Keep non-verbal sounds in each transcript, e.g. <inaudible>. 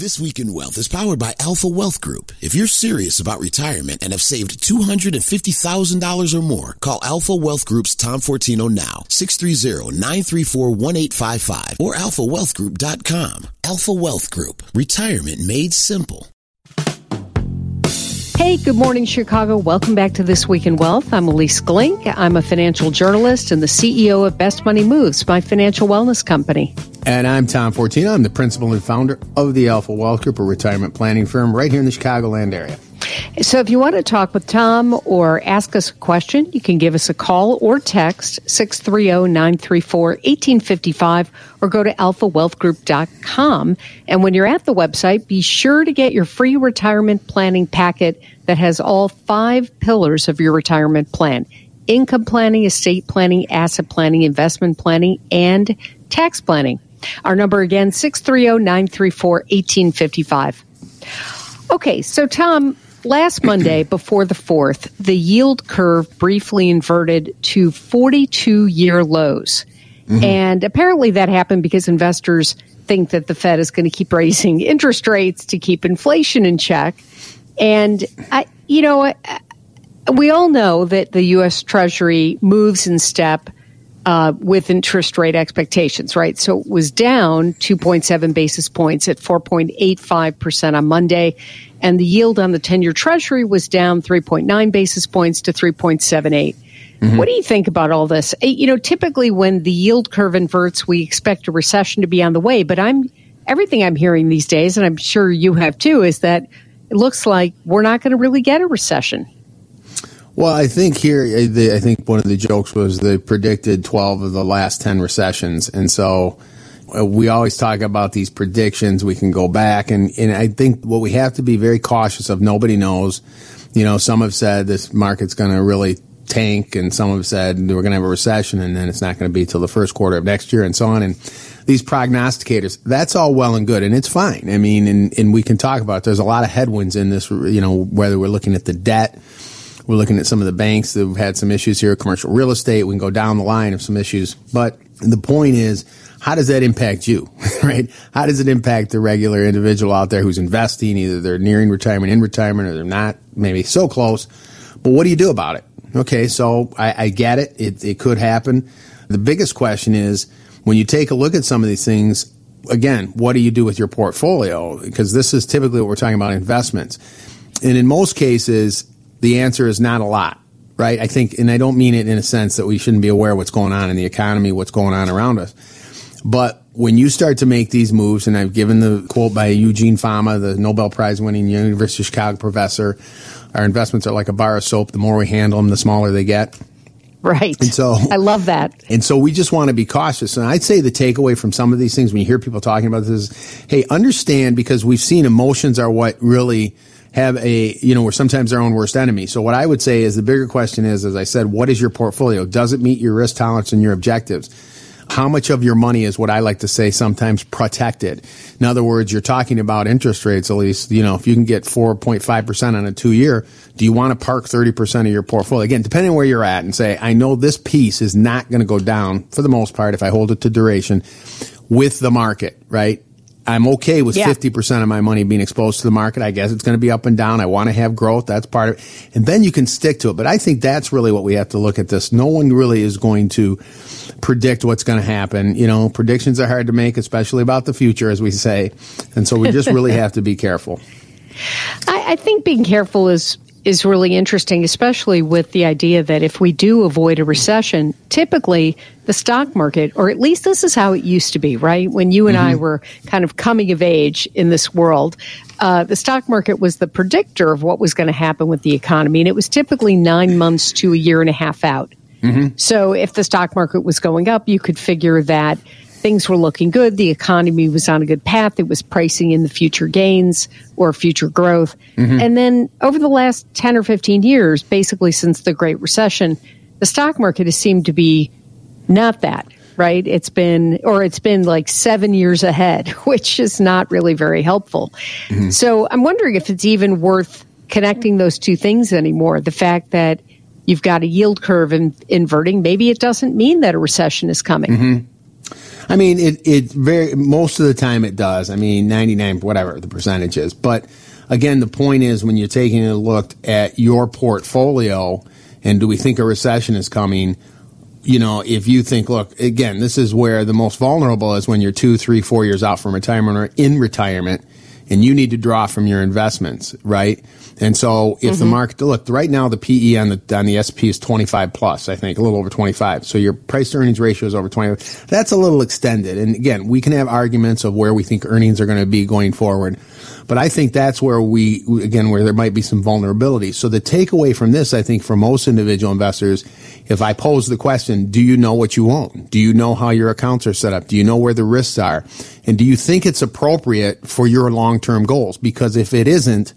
This Week in Wealth is powered by Alpha Wealth Group. If you're serious about retirement and have saved $250,000 or more, call Alpha Wealth Group's Tom Fortino now, 630-934-1855 or alphawealthgroup.com. Alpha Wealth Group. Retirement made simple. Hey, good morning, Chicago. Welcome back to This Week in Wealth. I'm Ilyce Glink. I'm a financial journalist and the CEO of Best Money Moves, my financial wellness company. And I'm Tom Fortino. I'm the principal and founder of the Alpha Wealth Group, a retirement planning firm right here in the Chicagoland area. So if you want to talk with Tom or ask us a question, you can give us a call or text 630-934-1855 or go to alphawealthgroup.com. And when you're at the website, be sure to get your free retirement planning packet that has all five pillars of your retirement plan. Income planning, estate planning, asset planning, investment planning, and tax planning. Our number again, 630-934-1855. Okay, so Tom, last <clears throat> Monday before the 4th, the yield curve briefly inverted to 42 year lows. Mm-hmm. And apparently that happened because investors think that the Fed is going to keep raising <laughs> interest rates to keep inflation in check. And I, you know, we all know that the U.S. Treasury moves in step uh, with interest rate expectations, right? So it was down 2.7 basis points at 4.85% on Monday, and the yield on the 10 year Treasury was down 3.9 basis points to 3.78. Mm-hmm. What do you think about all this? Eh, you know, typically when the yield curve inverts, we expect a recession to be on the way, but I'm everything I'm hearing these days, and I'm sure you have too, is that it looks like we're not going to really get a recession. Well, I think here, uh, I think one of the jokes was they predicted 12 of the last 10 recessions. And so uh, we always talk about these predictions. We can go back. And, and I think what we have to be very cautious of, nobody knows. You know, some have said this market's going to really tank, and some have said we're going to have a recession, and then it's not going to be till the first quarter of next year, and so on. And these prognosticators, that's all well and good, and it's fine. I mean, and, and we can talk about it. There's a lot of headwinds in this, you know, whether we're looking at the debt, we're looking at some of the banks that have had some issues here, commercial real estate. We can go down the line of some issues. But the point is, how does that impact you, <laughs> right? How does it impact the regular individual out there who's investing? Either they're nearing retirement, in retirement, or they're not, maybe so close. But what do you do about it? Okay, so I, I get it. it. It could happen. The biggest question is when you take a look at some of these things, again, what do you do with your portfolio? Because this is typically what we're talking about investments. And in most cases, the answer is not a lot, right? I think, and I don't mean it in a sense that we shouldn't be aware of what's going on in the economy, what's going on around us. But when you start to make these moves, and I've given the quote by Eugene Fama, the Nobel Prize winning University of Chicago professor, our investments are like a bar of soap. The more we handle them, the smaller they get. Right. And so I love that. And so we just want to be cautious. And I'd say the takeaway from some of these things when you hear people talking about this is, hey, understand because we've seen emotions are what really have a, you know, we're sometimes our own worst enemy. So what I would say is the bigger question is, as I said, what is your portfolio? Does it meet your risk tolerance and your objectives? How much of your money is what I like to say sometimes protected? In other words, you're talking about interest rates, at least, you know, if you can get 4.5% on a two year, do you want to park 30% of your portfolio? Again, depending on where you're at and say, I know this piece is not going to go down for the most part if I hold it to duration with the market, right? I'm okay with yeah. 50% of my money being exposed to the market. I guess it's going to be up and down. I want to have growth. That's part of it. And then you can stick to it. But I think that's really what we have to look at this. No one really is going to predict what's going to happen. You know, predictions are hard to make, especially about the future, as we say. And so we just really <laughs> have to be careful. I, I think being careful is is really interesting, especially with the idea that if we do avoid a recession, typically the stock market, or at least this is how it used to be, right? When you and mm-hmm. I were kind of coming of age in this world, uh, the stock market was the predictor of what was going to happen with the economy. And it was typically nine months to a year and a half out. Mm-hmm. So if the stock market was going up, you could figure that things were looking good. The economy was on a good path. It was pricing in the future gains or future growth. Mm-hmm. And then over the last 10 or 15 years, basically since the Great Recession, the stock market has seemed to be not that, right? It's been, or it's been like seven years ahead, <laughs> which is not really very helpful. Mm-hmm. So I'm wondering if it's even worth connecting those two things anymore. The fact that you've got a yield curve in, inverting, maybe it doesn't mean that a recession is coming. Mm-hmm. I mean, it it very most of the time it does. I mean, ninety nine whatever the percentage is. But again, the point is when you're taking a look at your portfolio and do we think a recession is coming? You know, if you think, look, again, this is where the most vulnerable is when you're two, three, four years out from retirement or in retirement, and you need to draw from your investments, right? And so if mm-hmm. the market, look, right now the PE on the, on the SP is 25 plus, I think, a little over 25. So your price to earnings ratio is over 20. That's a little extended. And again, we can have arguments of where we think earnings are going to be going forward. But I think that's where we, again, where there might be some vulnerability. So the takeaway from this, I think, for most individual investors, if I pose the question, do you know what you own? Do you know how your accounts are set up? Do you know where the risks are? And do you think it's appropriate for your long-term goals? Because if it isn't,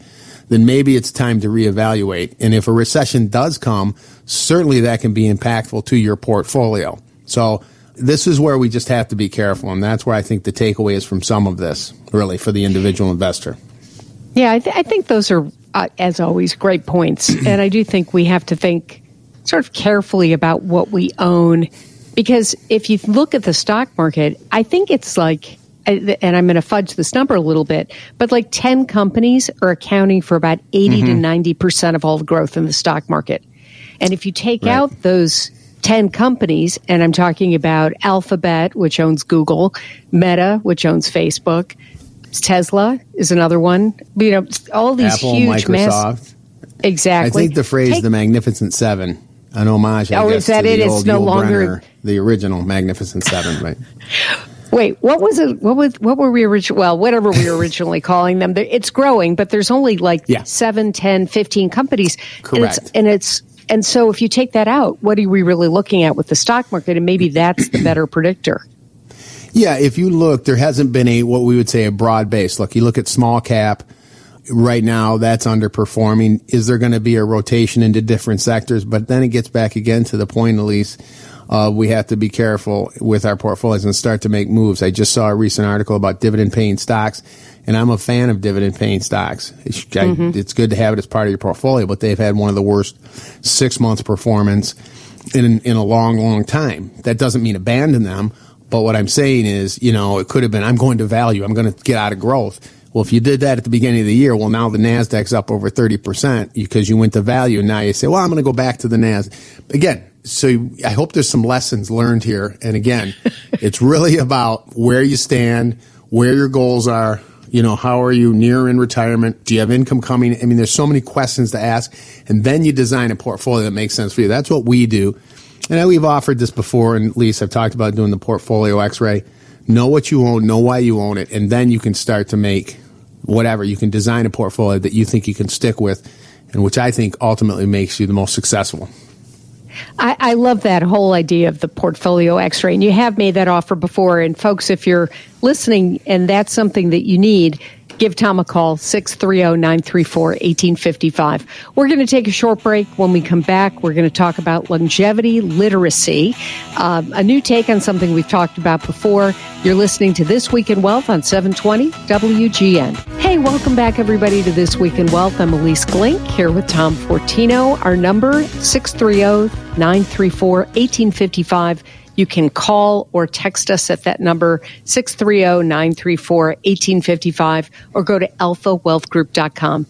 then maybe it's time to reevaluate. And if a recession does come, certainly that can be impactful to your portfolio. So this is where we just have to be careful. And that's where I think the takeaway is from some of this, really, for the individual investor. Yeah, I, th- I think those are, uh, as always, great points. <clears throat> and I do think we have to think sort of carefully about what we own. Because if you look at the stock market, I think it's like and I'm going to fudge this number a little bit, but like 10 companies are accounting for about 80 mm-hmm. to 90% of all the growth in the stock market. And if you take right. out those 10 companies, and I'm talking about Alphabet, which owns Google, Meta, which owns Facebook, Tesla is another one. You know, all these Apple, huge, Microsoft. exactly. I think the phrase take, "the Magnificent Seven, an homage, I oh, guess, is that to it? the it's no longer Brynner, the original Magnificent Seven, right? <laughs> Wait, what was it? What was what were we originally? Well, whatever we were originally <laughs> calling them, it's growing, but there's only like yeah. 7, 10, 15 companies. Correct. And it's, and it's and so if you take that out, what are we really looking at with the stock market? And maybe that's the better predictor. Yeah, if you look, there hasn't been a what we would say a broad base. Look, you look at small cap right now, that's underperforming. Is there going to be a rotation into different sectors? But then it gets back again to the point, Ilyce uh, we have to be careful with our portfolios and start to make moves. I just saw a recent article about dividend paying stocks, and I'm a fan of dividend paying stocks. It's, mm-hmm. I, it's, good to have it as part of your portfolio, but they've had one of the worst six months performance in in a long, long time. That doesn't mean abandon them, but what I'm saying is, you know, it could have been I'm going to value, I'm going to get out of growth. Well, if you did that at the beginning of the year, well, now the Nasdaq's up over 30% because you went to value. And now you say, well, I'm going to go back to the Nasdaq. Again, so I hope there's some lessons learned here. And again, <laughs> it's really about where you stand, where your goals are. You know, how are you near in retirement? Do you have income coming? I mean, there's so many questions to ask. And then you design a portfolio that makes sense for you. That's what we do. And we've offered this before, and at least I've talked about doing the portfolio x-ray. Know what you own, know why you own it, and then you can start to make whatever. You can design a portfolio that you think you can stick with, and which I think ultimately makes you the most successful. I, I, love that whole idea of the portfolio x ray. And you have made that offer before. And folks, if you're listening and that's something that you need, give Tom a call, 630-934-1855. We're going to take a short break. When we come back, we're going to talk about longevity literacy, uh, a new take on something we've talked about before. You're listening to This Week in Wealth on 720 WGN. Hey, welcome back, everybody, to This Week in Wealth. I'm Ilyce Glink here with Tom Fortino. Our number, 630-934-1855. You can call or text us at that number, 630-934-1855, or go to alphawealthgroup.com.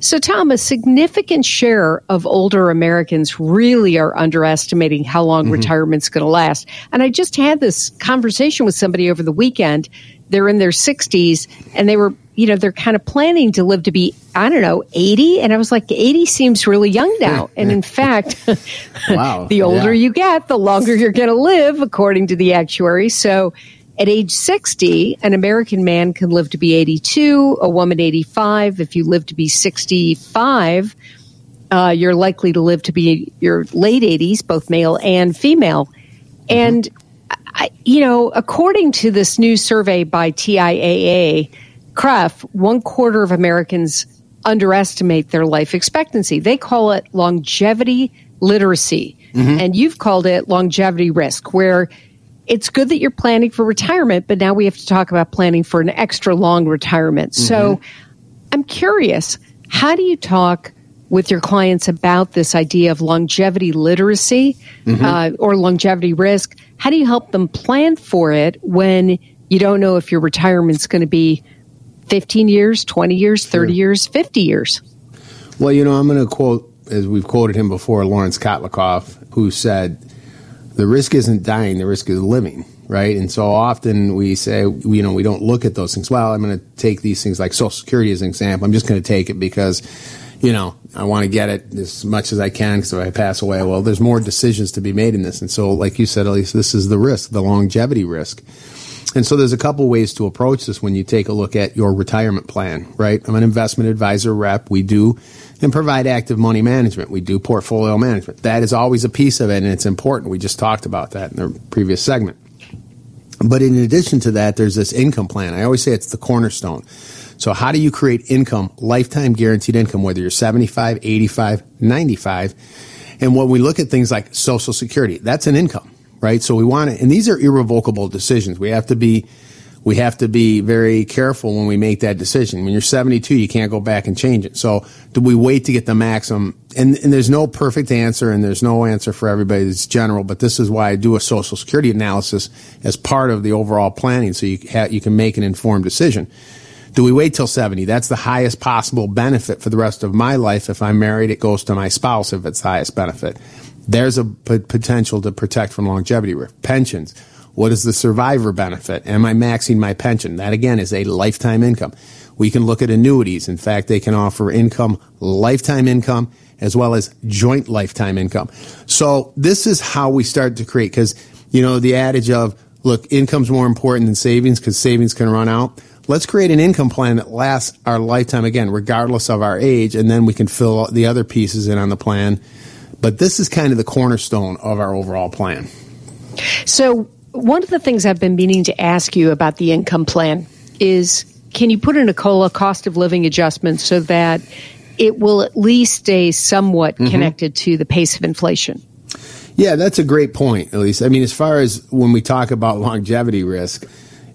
So, Tom, a significant share of older Americans really are underestimating how long mm-hmm. retirement's going to last. And I just had this conversation with somebody over the weekend. They're in their 60s and they were you know, they're kind of planning to live to be, I don't know, 80. And I was like, 80 seems really young now. and in <laughs> fact, wow. <laughs> the older yeah. you get, the longer you're going to live, according to the actuary. So at age 60, an American man can live to be 82, a woman 85. If you live to be 65, uh, you're likely to live to be your late 80s, both male and female. And, I, you know, according to this new survey by TIAA, CREF, one quarter of Americans underestimate their life expectancy. They call it longevity literacy. Mm-hmm. And you've called it longevity risk, where it's good that you're planning for retirement, but now we have to talk about planning for an extra long retirement. Mm-hmm. So I'm curious, how do you talk with your clients about this idea of longevity literacy mm-hmm. uh, or longevity risk? How do you help them plan for it when you don't know if your retirement's going to be 15 years, 20 years, 30 sure. years, 50 years? Well, you know, I'm going to quote, as we've quoted him before, Lawrence Kotlikoff, who said, the risk isn't dying, the risk is living right? And so often we say, you know, we don't look at those things. Well, I'm going to take these things like Social Security as an example. I'm just going to take it because, you know, I want to get it as much as I can because if I pass away, well, there's more decisions to be made in this. And so, like you said, Ilyce this is the risk, the longevity risk. And so there's a couple ways to approach this when you take a look at your retirement plan, right? I'm an investment advisor rep. We do and provide active money management. We do portfolio management. That is always a piece of it and it's important. We just talked about that in the previous segment. But in addition to that, there's this income plan. I always say it's the cornerstone. So how do you create income, lifetime guaranteed income, whether you're 75, 85, 95? And when we look at things like social security, that's an income, right? So we want to, and these are irrevocable decisions. We have to be we have to be very careful when we make that decision. When you're 72, you can't go back and change it. So do we wait to get the maximum? And, and there's no perfect answer and there's no answer for everybody. It's general, but this is why I do a social security analysis as part of the overall planning so you, ha- you can make an informed decision. Do we wait till 70? That's the highest possible benefit for the rest of my life. If I'm married, it goes to my spouse if it's highest benefit. There's a p- potential to protect from longevity risk. Pensions what is the survivor benefit? Am I maxing my pension? That again is a lifetime income. We can look at annuities. In fact, they can offer income, lifetime income, as well as joint lifetime income. So this is how we start to create, because, you know, the adage of, look, income's more important than savings because savings can run out. Let's create an income plan that lasts our lifetime again, regardless of our age, and then we can fill the other pieces in on the plan. But this is kind of the cornerstone of our overall plan. So one of the things I've been meaning to ask you about the income plan is can you put in a COLA cost of living adjustment so that it will Ilyce stay somewhat mm-hmm. connected to the pace of inflation? Yeah, that's a great point, at least. I mean, as far as when we talk about longevity risk,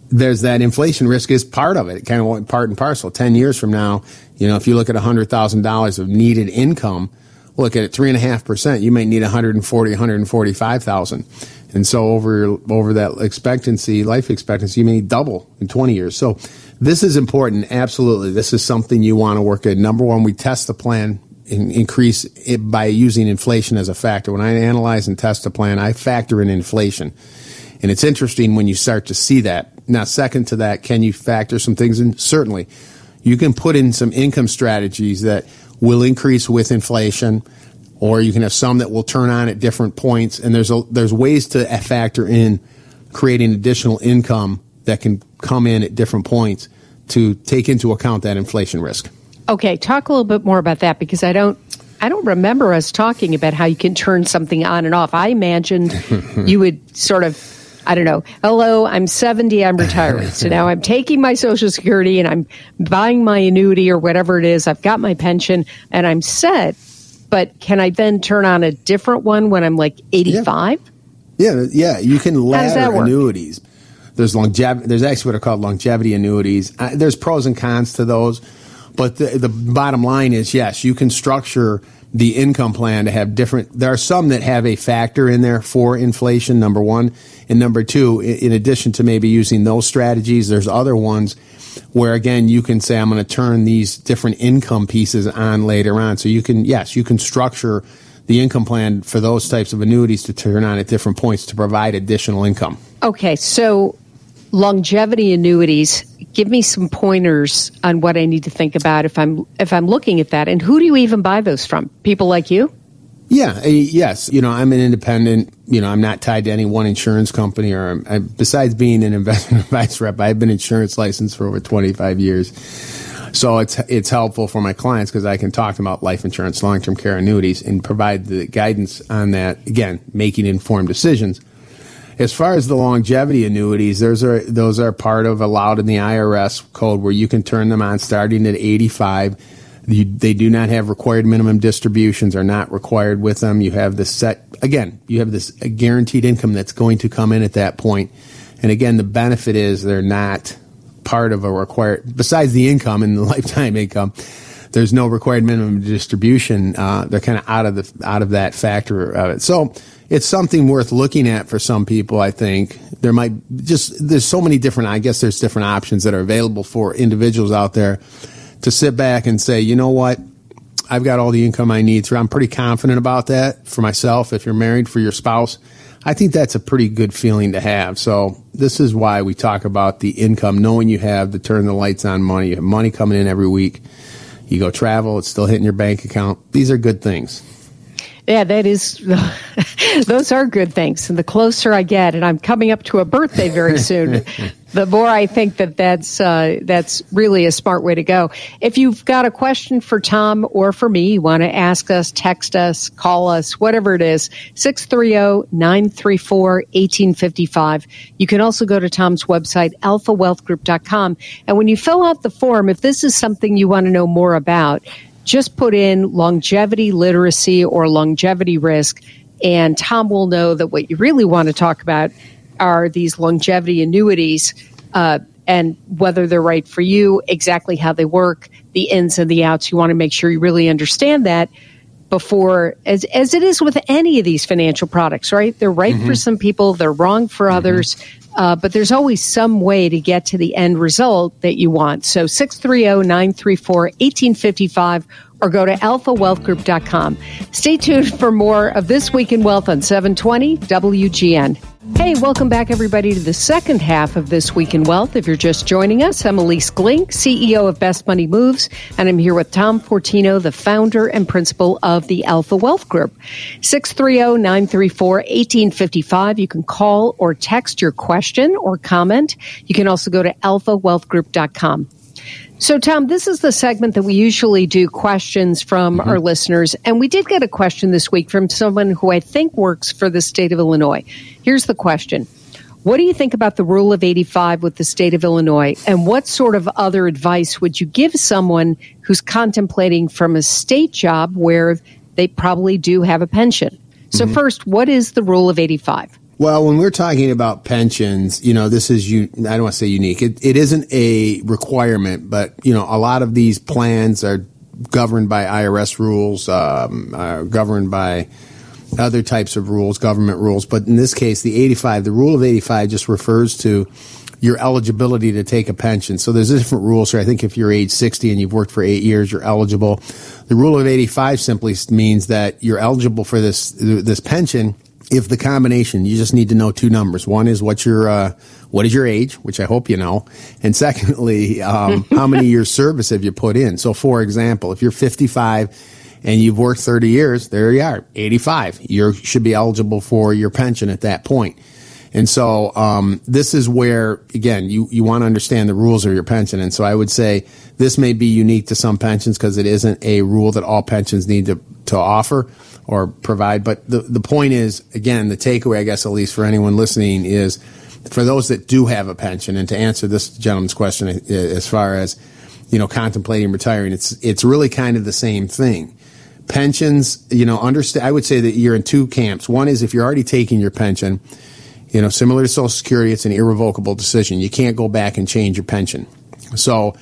there's that inflation risk is part of it, It kind of part and parcel. 10 years from now, you know, if you look at $100,000 of needed income, look at it, 3.5%, you may need 140, 145,000. And so over over that expectancy, life expectancy, you may double in 20 years. So this is important. Absolutely. This is something you want to work at. Number one, we test the plan increase it by using inflation as a factor. When I analyze and test a plan, I factor in inflation. And it's interesting when you start to see that. Now, second to that, can you factor some things in? Certainly. You can put in some income strategies that will increase with inflation or you can have some that will turn on at different points. And there's a, there's ways to factor in creating additional income that can come in at different points to take into account that inflation risk. Okay, talk a little bit more about that because I don't I don't remember us talking about how you can turn something on and off. I imagined <laughs> you would sort of I don't know. Hello, I'm 70, I'm retiring. <laughs> so now I'm taking my social security and I'm buying my annuity or whatever it is. I've got my pension and I'm set but can I then turn on a different one when I'm like 85? Yeah, yeah, yeah you can ladder annuities. There's longevity. There's actually what are called longevity annuities. Uh, there's pros and cons to those, but the, the bottom line is yes, you can structure the income plan to have different. There are some that have a factor in there for inflation. Number one, and number two, in addition to maybe using those strategies, there's other ones where again you can say I'm going to turn these different income pieces on later on. So you can yes, you can structure the income plan for those types of annuities to turn on at different points to provide additional income. Okay, so longevity annuities give me some pointers on what I need to think about if I'm if I'm looking at that and who do you even buy those from? People like you? Yeah, uh, yes. You know, I'm an independent. You know, I'm not tied to any one insurance company. Or I, besides being an investment <laughs> advice rep, I've been insurance licensed for over 25 years. So it's it's helpful for my clients because I can talk about life insurance, long term care annuities, and provide the guidance on that. Again, making informed decisions. As far as the longevity annuities, those are those are part of allowed in the IRS code where you can turn them on starting at 85 you, they do not have required minimum distributions are not required with them. You have this set, again, you have this guaranteed income that's going to come in at that point. And again, the benefit is they're not part of a required, besides the income and the <laughs> lifetime income, there's no required minimum distribution. Uh, they're kind of out of the out of that factor of it. So it's something worth looking at for some people. I think there might just there's so many different. I guess there's different options that are available for individuals out there to sit back and say, you know what, I've got all the income I need. So I'm pretty confident about that for myself. If you're married for your spouse, I think that's a pretty good feeling to have. So this is why we talk about the income, knowing you have the turn the lights on money. You have money coming in every week. You go travel, it's still hitting your bank account. These are good things. Yeah, that is, <laughs> those are good things. And the closer I get, and I'm coming up to a birthday very <laughs> soon, the more I think that that's, uh, that's really a smart way to go. If you've got a question for Tom or for me, you want to ask us, text us, call us, whatever it is, 630-934-1855. You can also go to Tom's website, alphawealthgroup.com. And when you fill out the form, if this is something you want to know more about, just put in longevity literacy or longevity risk, and Tom will know that what you really want to talk about are these longevity annuities uh, and whether they're right for you, exactly how they work, the ins and the outs. You want to make sure you really understand that before, as, as it is with any of these financial products, right? They're right mm-hmm. for some people, they're wrong for mm-hmm. others. Uh, but there's always some way to get to the end result that you want. So 630-934-1855 or go to alphawealthgroup.com. Stay tuned for more of This Week in Wealth on 720 WGN. Hey, welcome back, everybody, to the second half of This Week in Wealth. If you're just joining us, I'm Ilyce Glink, CEO of Best Money Moves, and I'm here with Tom Fortino, the founder and principal of the Alpha Wealth Group. 630-934-1855. You can call or text your question or comment. You can also go to alphawealthgroup.com. So, Tom, this is the segment that we usually do questions from mm-hmm. our listeners. And we did get a question this week from someone who I think works for the state of Illinois. Here's the question What do you think about the rule of 85 with the state of Illinois? And what sort of other advice would you give someone who's contemplating from a state job where they probably do have a pension? So, mm-hmm. first, what is the rule of 85? Well, when we're talking about pensions, you know, this is, you, I don't want to say unique. It, it isn't a requirement, but, you know, a lot of these plans are governed by IRS rules, um, are governed by other types of rules, government rules. But in this case, the 85, the rule of 85 just refers to your eligibility to take a pension. So there's different rules here. I think if you're age 60 and you've worked for eight years, you're eligible. The rule of 85 simply means that you're eligible for this, this pension if the combination, you just need to know two numbers. One is what your uh, what is your age, which I hope you know, and secondly, um, <laughs> how many years service have you put in? So, for example, if you're 55 and you've worked 30 years, there you are, 85. You should be eligible for your pension at that point. And so um, this is where, again, you, you want to understand the rules of your pension. And so I would say this may be unique to some pensions because it isn't a rule that all pensions need to, to offer or provide. But the, the point is, again, the takeaway, I guess, at least for anyone listening, is for those that do have a pension, and to answer this gentleman's question as far as you know contemplating retiring, it's it's really kind of the same thing. Pensions, you know, understand. I would say that you're in two camps. One is if you're already taking your pension, you know, similar to Social Security, it's an irrevocable decision. You can't go back and change your pension. So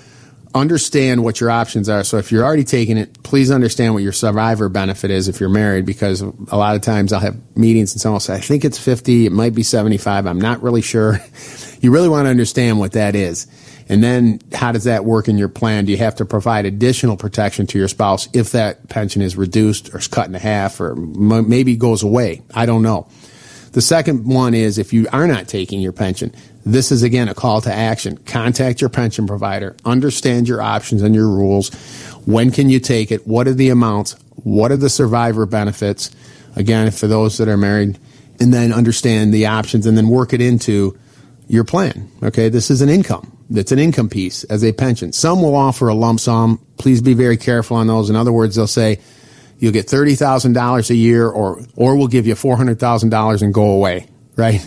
understand what your options are. So if you're already taking it, please understand what your survivor benefit is if you're married, because a lot of times I'll have meetings and someone will say, I think it's 50, it might be 75, I'm not really sure. <laughs> you really want to understand what that is. And then how does that work in your plan? Do you have to provide additional protection to your spouse if that pension is reduced or is cut in half or maybe goes away? I don't know. The second one is if you are not taking your pension, this is again a call to action. Contact your pension provider, understand your options and your rules. When can you take it? What are the amounts? What are the survivor benefits? Again, for those that are married, and then understand the options and then work it into your plan. Okay, this is an income. It's an income piece as a pension. Some will offer a lump sum. Please be very careful on those. In other words, they'll say you'll get thirty thousand dollars a year, or or we'll give you four hundred thousand dollars and go away right?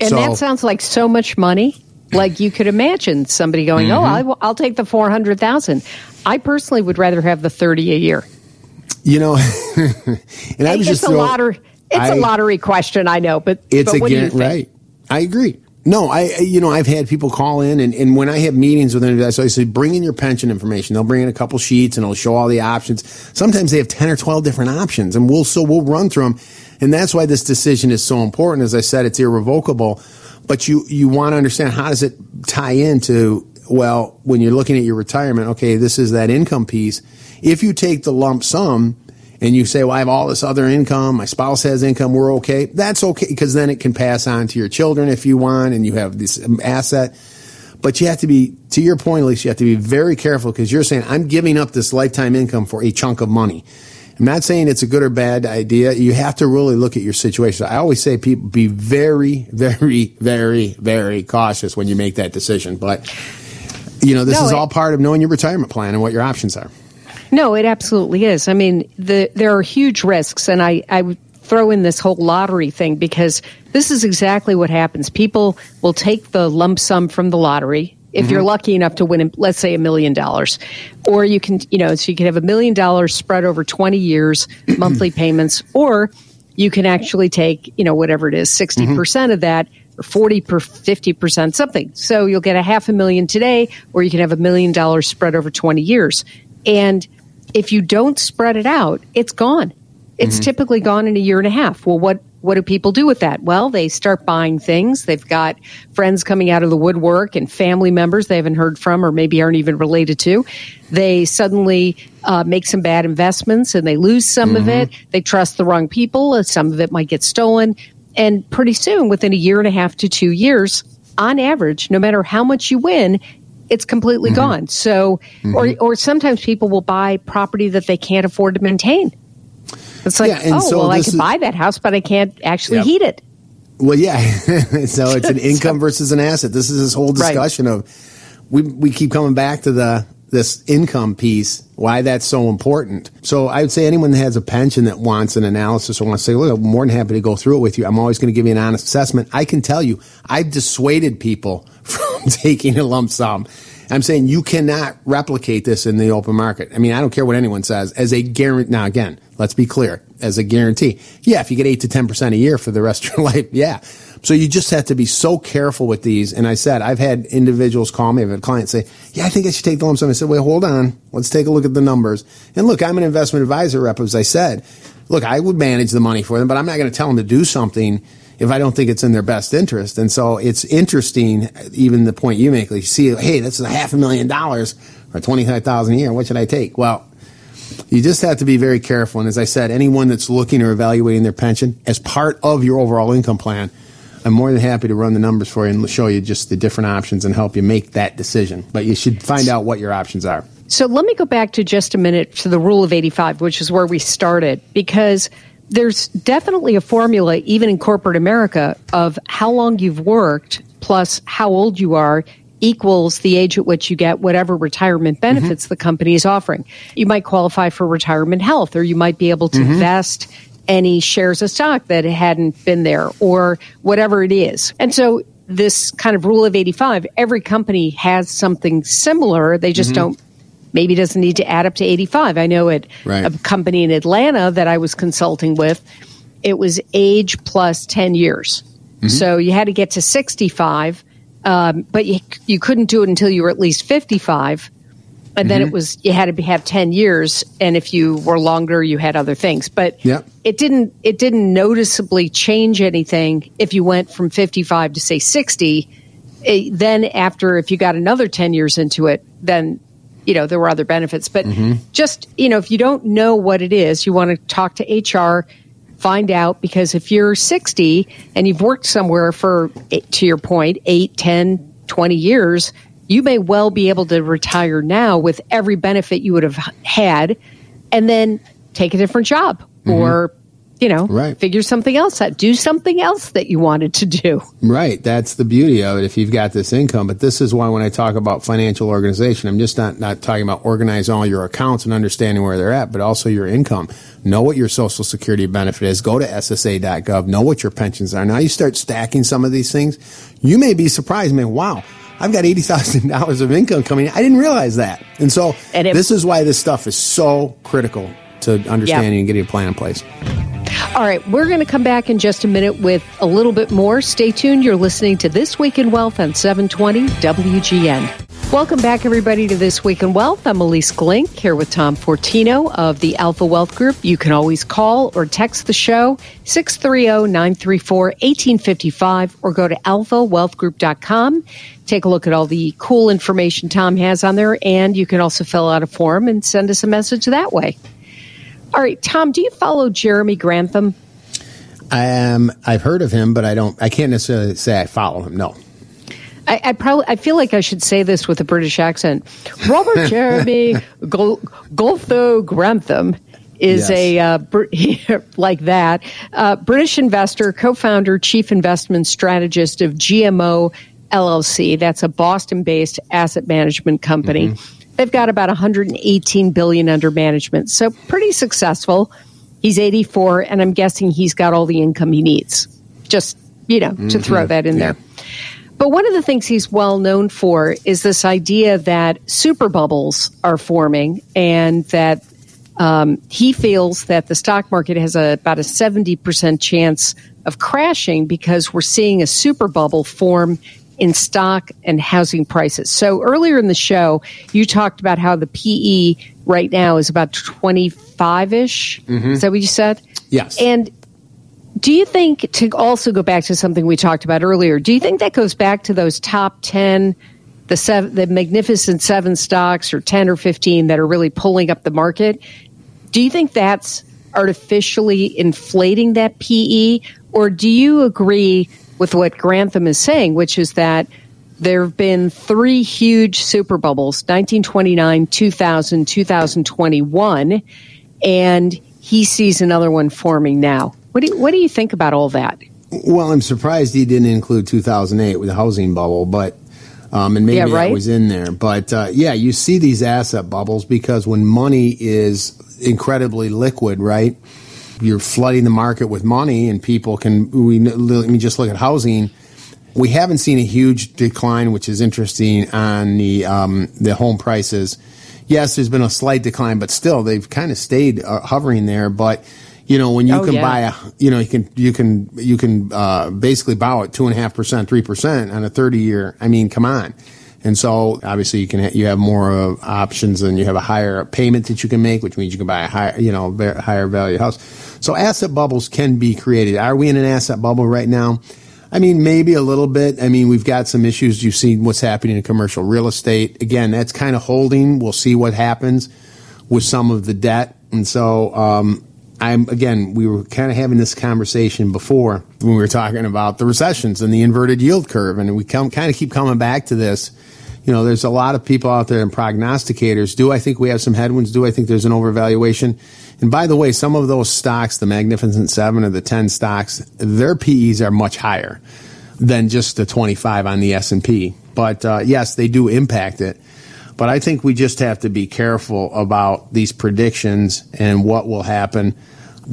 And so, that sounds like so much money. Like you could imagine somebody going, oh, mm-hmm. "Oh, I, will take the four hundred thousand. I personally would rather have the thirty a year. You know, <laughs> and I was it's just a lottery. It's I, a lottery question, I know, but it's but again right. I agree. No, I you know I've had people call in and, and when I have meetings with them, so I say bring in your pension information. They'll bring in a couple sheets and it'll show all the options. Sometimes they have ten or twelve different options, and we'll so we'll run through them, and that's why this decision is so important. As I said, it's irrevocable, but you you want to understand how does it tie into well when you're looking at your retirement. Okay, this is that income piece. If you take the lump sum and you say, well, I have all this other income, my spouse has income, we're okay. That's okay because then it can pass on to your children if you want and you have this asset. But you have to be, to your point, Ilyce, you have to be very careful because you're saying, I'm giving up this lifetime income for a chunk of money. I'm not saying it's a good or bad idea. You have to really look at your situation. I always say people be very, very, very, very cautious when you make that decision. But, you know, this no, is all part of knowing your retirement plan and what your options are. No, it absolutely is. I mean, the, there are huge risks, and I, I throw in this whole lottery thing because this is exactly what happens. People will take the lump sum from the lottery. If mm-hmm. you're lucky enough to win, let's say a million dollars, or you can, you know, so you can have a million dollars spread over 20 years, <clears throat> monthly payments, or you can actually take, you know, whatever it is, 60% mm-hmm. of that or 40 per 50% something. So you'll get a half a million today, or you can have a million dollars spread over 20 years. And if you don't spread it out, it's gone. It's mm-hmm. typically gone in a year and a half. Well, what what do people do with that? Well, they start buying things. They've got friends coming out of the woodwork and family members they haven't heard from or maybe aren't even related to. They suddenly uh, make some bad investments and they lose some mm-hmm. of it. They trust the wrong people. Some of it might get stolen. And pretty soon, within a year and a half to two years, on average, no matter how much you win, it's completely mm-hmm. gone. So, mm-hmm. or or sometimes people will buy property that they can't afford to maintain. It's like, yeah, oh, so well, I can is, buy that house, but I can't actually yep. heat it. Well, yeah. <laughs> so it's an <laughs> income versus an asset. This is this whole discussion right. of we we keep coming back to the this income piece, why that's so important. So I would say anyone that has a pension that wants an analysis or wants to say, look, I'm more than happy to go through it with you. I'm always going to give you an honest assessment. I can tell you, I've dissuaded people <laughs> from taking a lump sum. I'm saying you cannot replicate this in the open market. I mean, I don't care what anyone says as a guarantee. Now, again, let's be clear as a guarantee. Yeah, if you get eight to 10% a year for the rest of your <laughs> life, yeah. So you just have to be so careful with these. And I said, I've had individuals call me, I've had clients say, yeah, I think I should take the lump sum. I said, wait, hold on. Let's take a look at the numbers. And look, I'm an investment advisor rep, as I said. Look, I would manage the money for them, but I'm not going to tell them to do something if I don't think it's in their best interest. And so it's interesting, even the point you make, like you see, hey, this is a half a million dollars or 25,000 a year. What should I take? Well, you just have to be very careful. And as I said, anyone that's looking or evaluating their pension as part of your overall income plan, I'm more than happy to run the numbers for you and show you just the different options and help you make that decision. But you should find out what your options are. So let me go back to just a minute to the rule of 85, which is where we started, because there's definitely a formula, even in corporate America, of how long you've worked plus how old you are equals the age at which you get whatever retirement benefits mm-hmm. the company is offering. You might qualify for retirement health, or you might be able to mm-hmm. vest any shares of stock that hadn't been there, or whatever it is. And so this kind of rule of 85, every company has something similar. They just mm-hmm. don't maybe doesn't need to add up to 85. I know at right. a company in Atlanta that I was consulting with, it was age plus 10 years. Mm-hmm. So you had to get to 65, um, but you, you couldn't do it until you were at least 55. And then mm-hmm. it was you had to be, have 10 years and if you were longer you had other things but yep. it didn't it didn't noticeably change anything if you went from 55 to say 60 it, then after if you got another 10 years into it then you know, there were other benefits. But mm-hmm. just, you know, if you don't know what it is, you want to talk to HR, find out, because if you're 60 and you've worked somewhere for, to your point, 8, 10, 20 years, you may well be able to retire now with every benefit you would have had and then take a different job mm-hmm. or you know, right. figure something else out. Do something else that you wanted to do. Right. That's the beauty of it if you've got this income. But this is why when I talk about financial organization, I'm just not, not talking about organizing all your accounts and understanding where they're at, but also your income. Know what your social security benefit is. Go to SSA.gov. Know what your pensions are. Now you start stacking some of these things. You may be surprised, man. Wow. I've got $80,000 of income coming. I didn't realize that. And so and it, this is why this stuff is so critical to understanding yeah. and getting a plan in place. All right, we're going to come back in just a minute with a little bit more. Stay tuned. You're listening to This Week in Wealth on 720 WGN. Welcome back, everybody, to This Week in Wealth. I'm Ilyce Glink here with Tom Fortino of the Alpha Wealth Group. You can always call or text the show 630-934-1855 or go to alphawealthgroup.com. Take a look at all the cool information Tom has on there, and you can also fill out a form and send us a message that way. All right, Tom, do you follow Jeremy Grantham? I am. I've heard of him, but I don't. I can't necessarily say I follow him. No. I, I, probably I feel like I should say this with a British accent. Robert <laughs> Jeremy Gol- Goltho Grantham is yes. a uh, <laughs> like that uh, British investor, co-founder, chief investment strategist of GMO LLC. That's a Boston-based asset management company. Mm-hmm. They've got about 118 billion under management, so pretty successful. He's 84, and I'm guessing he's got all the income he needs. Just you know, mm-hmm. to throw that in yeah. there. But one of the things he's well known for is this idea that super bubbles are forming and that um, he feels that the stock market has a, about a 70% chance of crashing because we're seeing a super bubble form in stock and housing prices. So earlier in the show, you talked about how the PE right now is about 25 ish. Mm-hmm. Is that what you said? Yes. And do you think, to also go back to something we talked about earlier, do you think that goes back to those top 10, the, seven, the magnificent seven stocks or 10 or 15 that are really pulling up the market? Do you think that's artificially inflating that PE? Or do you agree with what Grantham is saying, which is that there have been three huge super bubbles 1929, 2000, 2021, and he sees another one forming now? What do you, what do you think about all that? Well, I'm surprised he didn't include 2008 with the housing bubble, but um, and maybe yeah, right? that was in there. But uh, yeah, you see these asset bubbles because when money is incredibly liquid, right? You're flooding the market with money, and people can. We let me just look at housing. We haven't seen a huge decline, which is interesting on the um, the home prices. Yes, there's been a slight decline, but still they've kind of stayed uh, hovering there. But you know, when you oh, can yeah. buy a, you know, you can, you can, you can, uh, basically borrow at two and a half percent, three percent on a 30 year. I mean, come on. And so obviously you can, ha- you have more uh, options and you have a higher payment that you can make, which means you can buy a higher, you know, higher value house. So asset bubbles can be created. Are we in an asset bubble right now? I mean, maybe a little bit. I mean, we've got some issues. You've seen what's happening in commercial real estate. Again, that's kind of holding. We'll see what happens with some of the debt. And so, um, I'm again, we were kind of having this conversation before when we were talking about the recessions and the inverted yield curve, and we come kind of keep coming back to this. You know, there's a lot of people out there and prognosticators. Do I think we have some headwinds? Do I think there's an overvaluation? And by the way, some of those stocks, the Magnificent Seven or the ten stocks, their PEs are much higher than just the 25 on the S and P. But uh, yes, they do impact it. But I think we just have to be careful about these predictions and what will happen.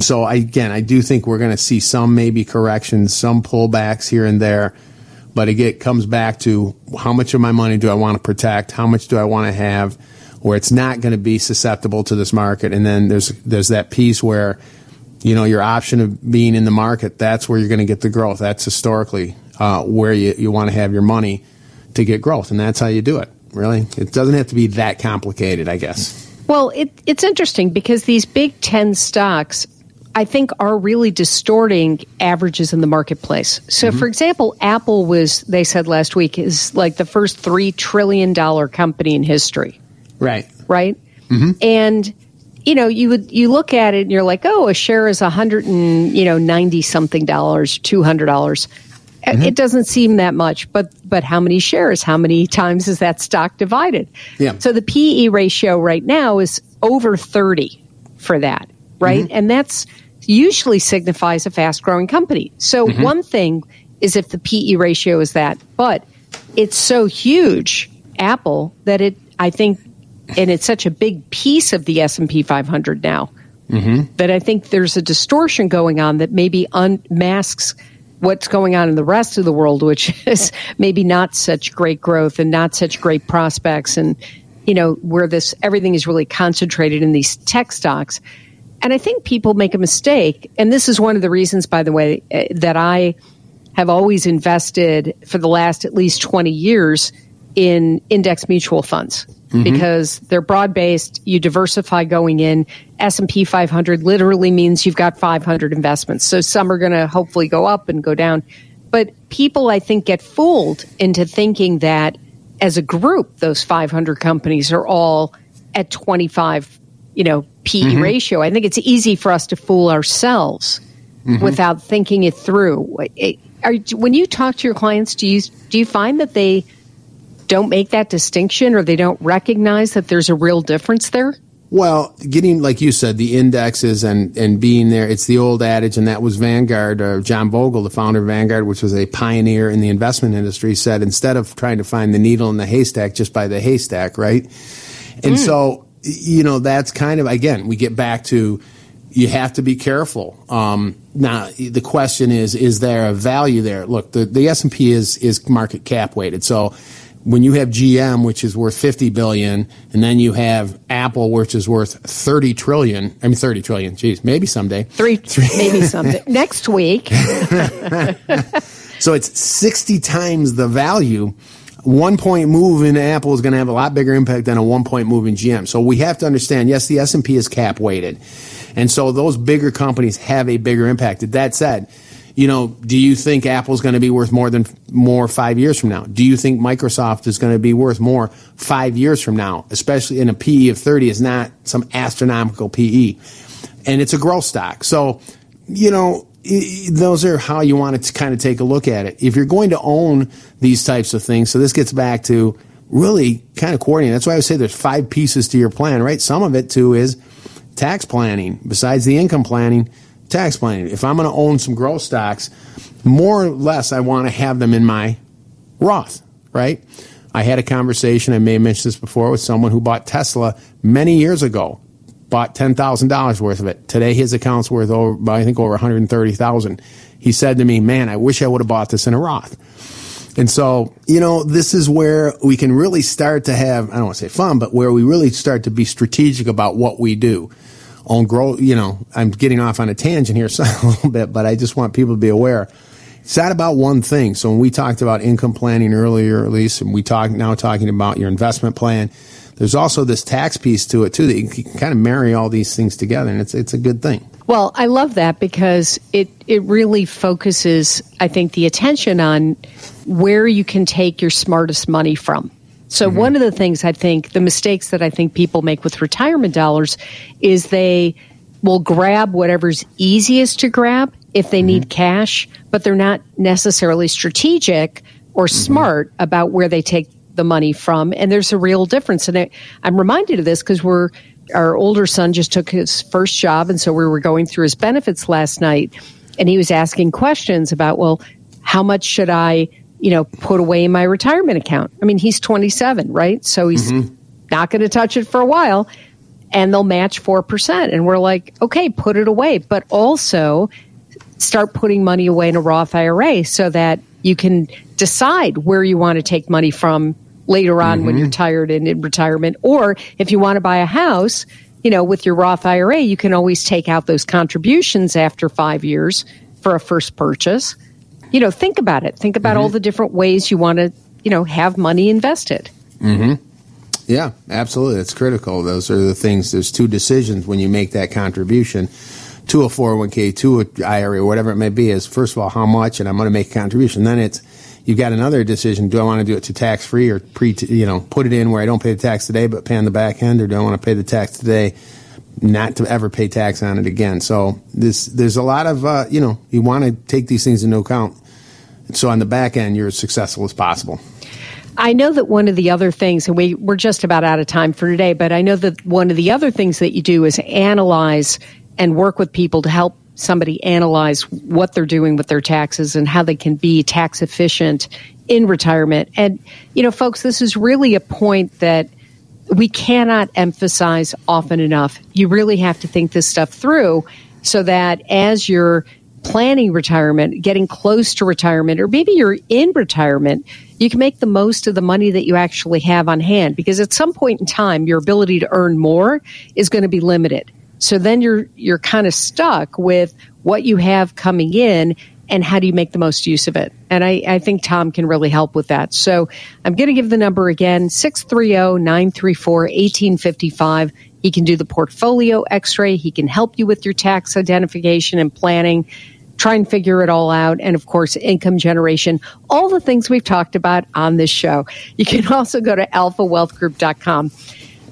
So again, I do think we're going to see some maybe corrections, some pullbacks here and there. But again, it comes back to how much of my money do I want to protect? How much do I want to have where it's not going to be susceptible to this market? And then there's, there's that piece where, you know, your option of being in the market, that's where you're going to get the growth. That's historically uh, where you, you want to have your money to get growth. And that's how you do it really. It doesn't have to be that complicated, I guess. Well, it, it's interesting because these big 10 stocks, I think, are really distorting averages in the marketplace. So, mm-hmm. for example, Apple was, they said last week, is like the first $3 trillion company in history. Right. Right? Mm-hmm. And you know, you would you look at it and you're like, oh, a share is a hundred and you know ninety something dollars, two hundred dollars. Mm-hmm. It doesn't seem that much, but but how many shares? How many times is that stock divided? Yeah. So the PE ratio right now is over 30 for that, right? Mm-hmm. And that's usually signifies a fast growing company. So mm-hmm. one thing is if the PE ratio is that, but it's so huge, Apple, that it I think and it's such a big piece of the S&P 500 now. Mm-hmm. That I think there's a distortion going on that maybe unmasks what's going on in the rest of the world, which <laughs> is maybe not such great growth and not such great prospects, and you know where this everything is really concentrated in these tech stocks. And I think people make a mistake. And this is one of the reasons, by the way, eh, that I have always invested for the last at least 20 years in index mutual funds mm-hmm. because they're broad based. You diversify going in. S&P 500 literally means you've got 500 investments. So some are going to hopefully go up and go down. But people, I think, get fooled into thinking that as a group, those 500 companies are all at 25, you know, PE mm-hmm. ratio. I think it's easy for us to fool ourselves mm-hmm. without thinking it through. Are, when you talk to your clients, do you do you find that they don't make that distinction or they don't recognize that there's a real difference there? Well, getting like you said, the indexes and and being there, it's the old adage, and that was Vanguard. Uh, John Bogle, the founder of Vanguard, which was a pioneer in the investment industry, said instead of trying to find the needle in the haystack, just buy the haystack, right? And mm. so, you know, that's kind of again, we get back to you have to be careful. Um, now, the question is, is there a value there? Look, the the S and P is is market cap weighted, so when you have GM, which is worth 50 billion, and then you have Apple, which is worth 30 trillion. I mean, 30 trillion. Geez, maybe someday. Three, Three. maybe <laughs> someday. Next week. <laughs> so it's 60 times the value. One point move in Apple is going to have a lot bigger impact than a one point move in GM. So we have to understand, yes, the S&P is cap weighted. And so those bigger companies have a bigger impact. That said, you know, do you think Apple's going to be worth more than more five years from now? Do you think Microsoft is going to be worth more five years from now? Especially in a PE of 30 is not some astronomical PE. And it's a growth stock. So, you know, those are how you want to kind of take a look at it. If you're going to own these types of things, so this gets back to really kind of coordinating. That's why I would say there's five pieces to your plan, right? Some of it too is tax planning. Besides the income planning, tax planning. If I'm going to own some growth stocks, more or less, I want to have them in my Roth, right? I had a conversation, I may have mentioned this before, with someone who bought Tesla many years ago, bought $10,000 worth of it. Today, his account's worth over, I think, over 130000 He said to me, man, I wish I would have bought this in a Roth. And so, you know, this is where we can really start to have, I don't want to say fun, but where we really start to be strategic about what we do on grow. You know, I'm getting off on a tangent here <laughs> so, a little bit, but I just want people to be aware. It's not about one thing. So when we talked about income planning earlier, at least, and we talk now talking about your investment plan, there's also this tax piece to it too that you can kind of marry all these things together, and it's it's a good thing. Well, I love that because it it really focuses, I think, the attention on where you can take your smartest money from. So mm-hmm. one of the things I think the mistakes that I think people make with retirement dollars is they will grab whatever's easiest to grab if they mm-hmm. need cash, but they're not necessarily strategic or mm-hmm. smart about where they take the money from. And there's a real difference. And I, I'm reminded of this because we're our older son just took his first job, and so we were going through his benefits last night, and he was asking questions about, well, how much should I you know, put away in my retirement account. I mean, he's 27, right? So he's mm-hmm. not going to touch it for a while and they'll match 4%. And we're like, okay, put it away, but also start putting money away in a Roth IRA so that you can decide where you want to take money from later on mm-hmm. when you're tired and in retirement. Or if you want to buy a house, you know, with your Roth IRA, you can always take out those contributions after five years for a first purchase you know, think about it. Think about mm-hmm. all the different ways you want to, you know, have money invested. Mm-hmm. Yeah, absolutely. It's critical. Those are the things. There's two decisions when you make that contribution to a 401k, to a IRA, or whatever it may be. Is first of all how much, and I'm going to make a contribution. Then it's you've got another decision. Do I want to do it to tax free or pre? You know, put it in where I don't pay the tax today, but pay on the back end, or do I want to pay the tax today? not to ever pay tax on it again. So this, there's a lot of, uh, you know, you want to take these things into account. So on the back end, you're as successful as possible. I know that one of the other things, and we, we're just about out of time for today, but I know that one of the other things that you do is analyze and work with people to help somebody analyze what they're doing with their taxes and how they can be tax efficient in retirement. And, you know, folks, this is really a point that we cannot emphasize often enough. You really have to think this stuff through so that as you're planning retirement, getting close to retirement, or maybe you're in retirement, you can make the most of the money that you actually have on hand because at some point in time, your ability to earn more is going to be limited. So then you're you're kind of stuck with what you have coming in and how do you make the most use of it? And I, I think Tom can really help with that. So I'm going to give the number again 630 934 1855. He can do the portfolio x ray. He can help you with your tax identification and planning, try and figure it all out. And of course, income generation, all the things we've talked about on this show. You can <laughs> also go to alphawealthgroup.com.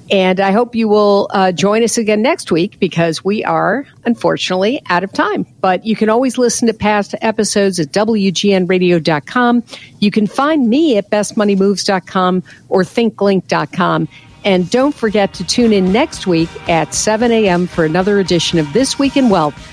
And I hope you will uh, join us again next week because we are, unfortunately, out of time. But you can always listen to past episodes at WGNradio.com. You can find me at bestmoneymoves.com or thinkglink.com. And don't forget to tune in next week at 7 a.m. for another edition of This Week in Wealth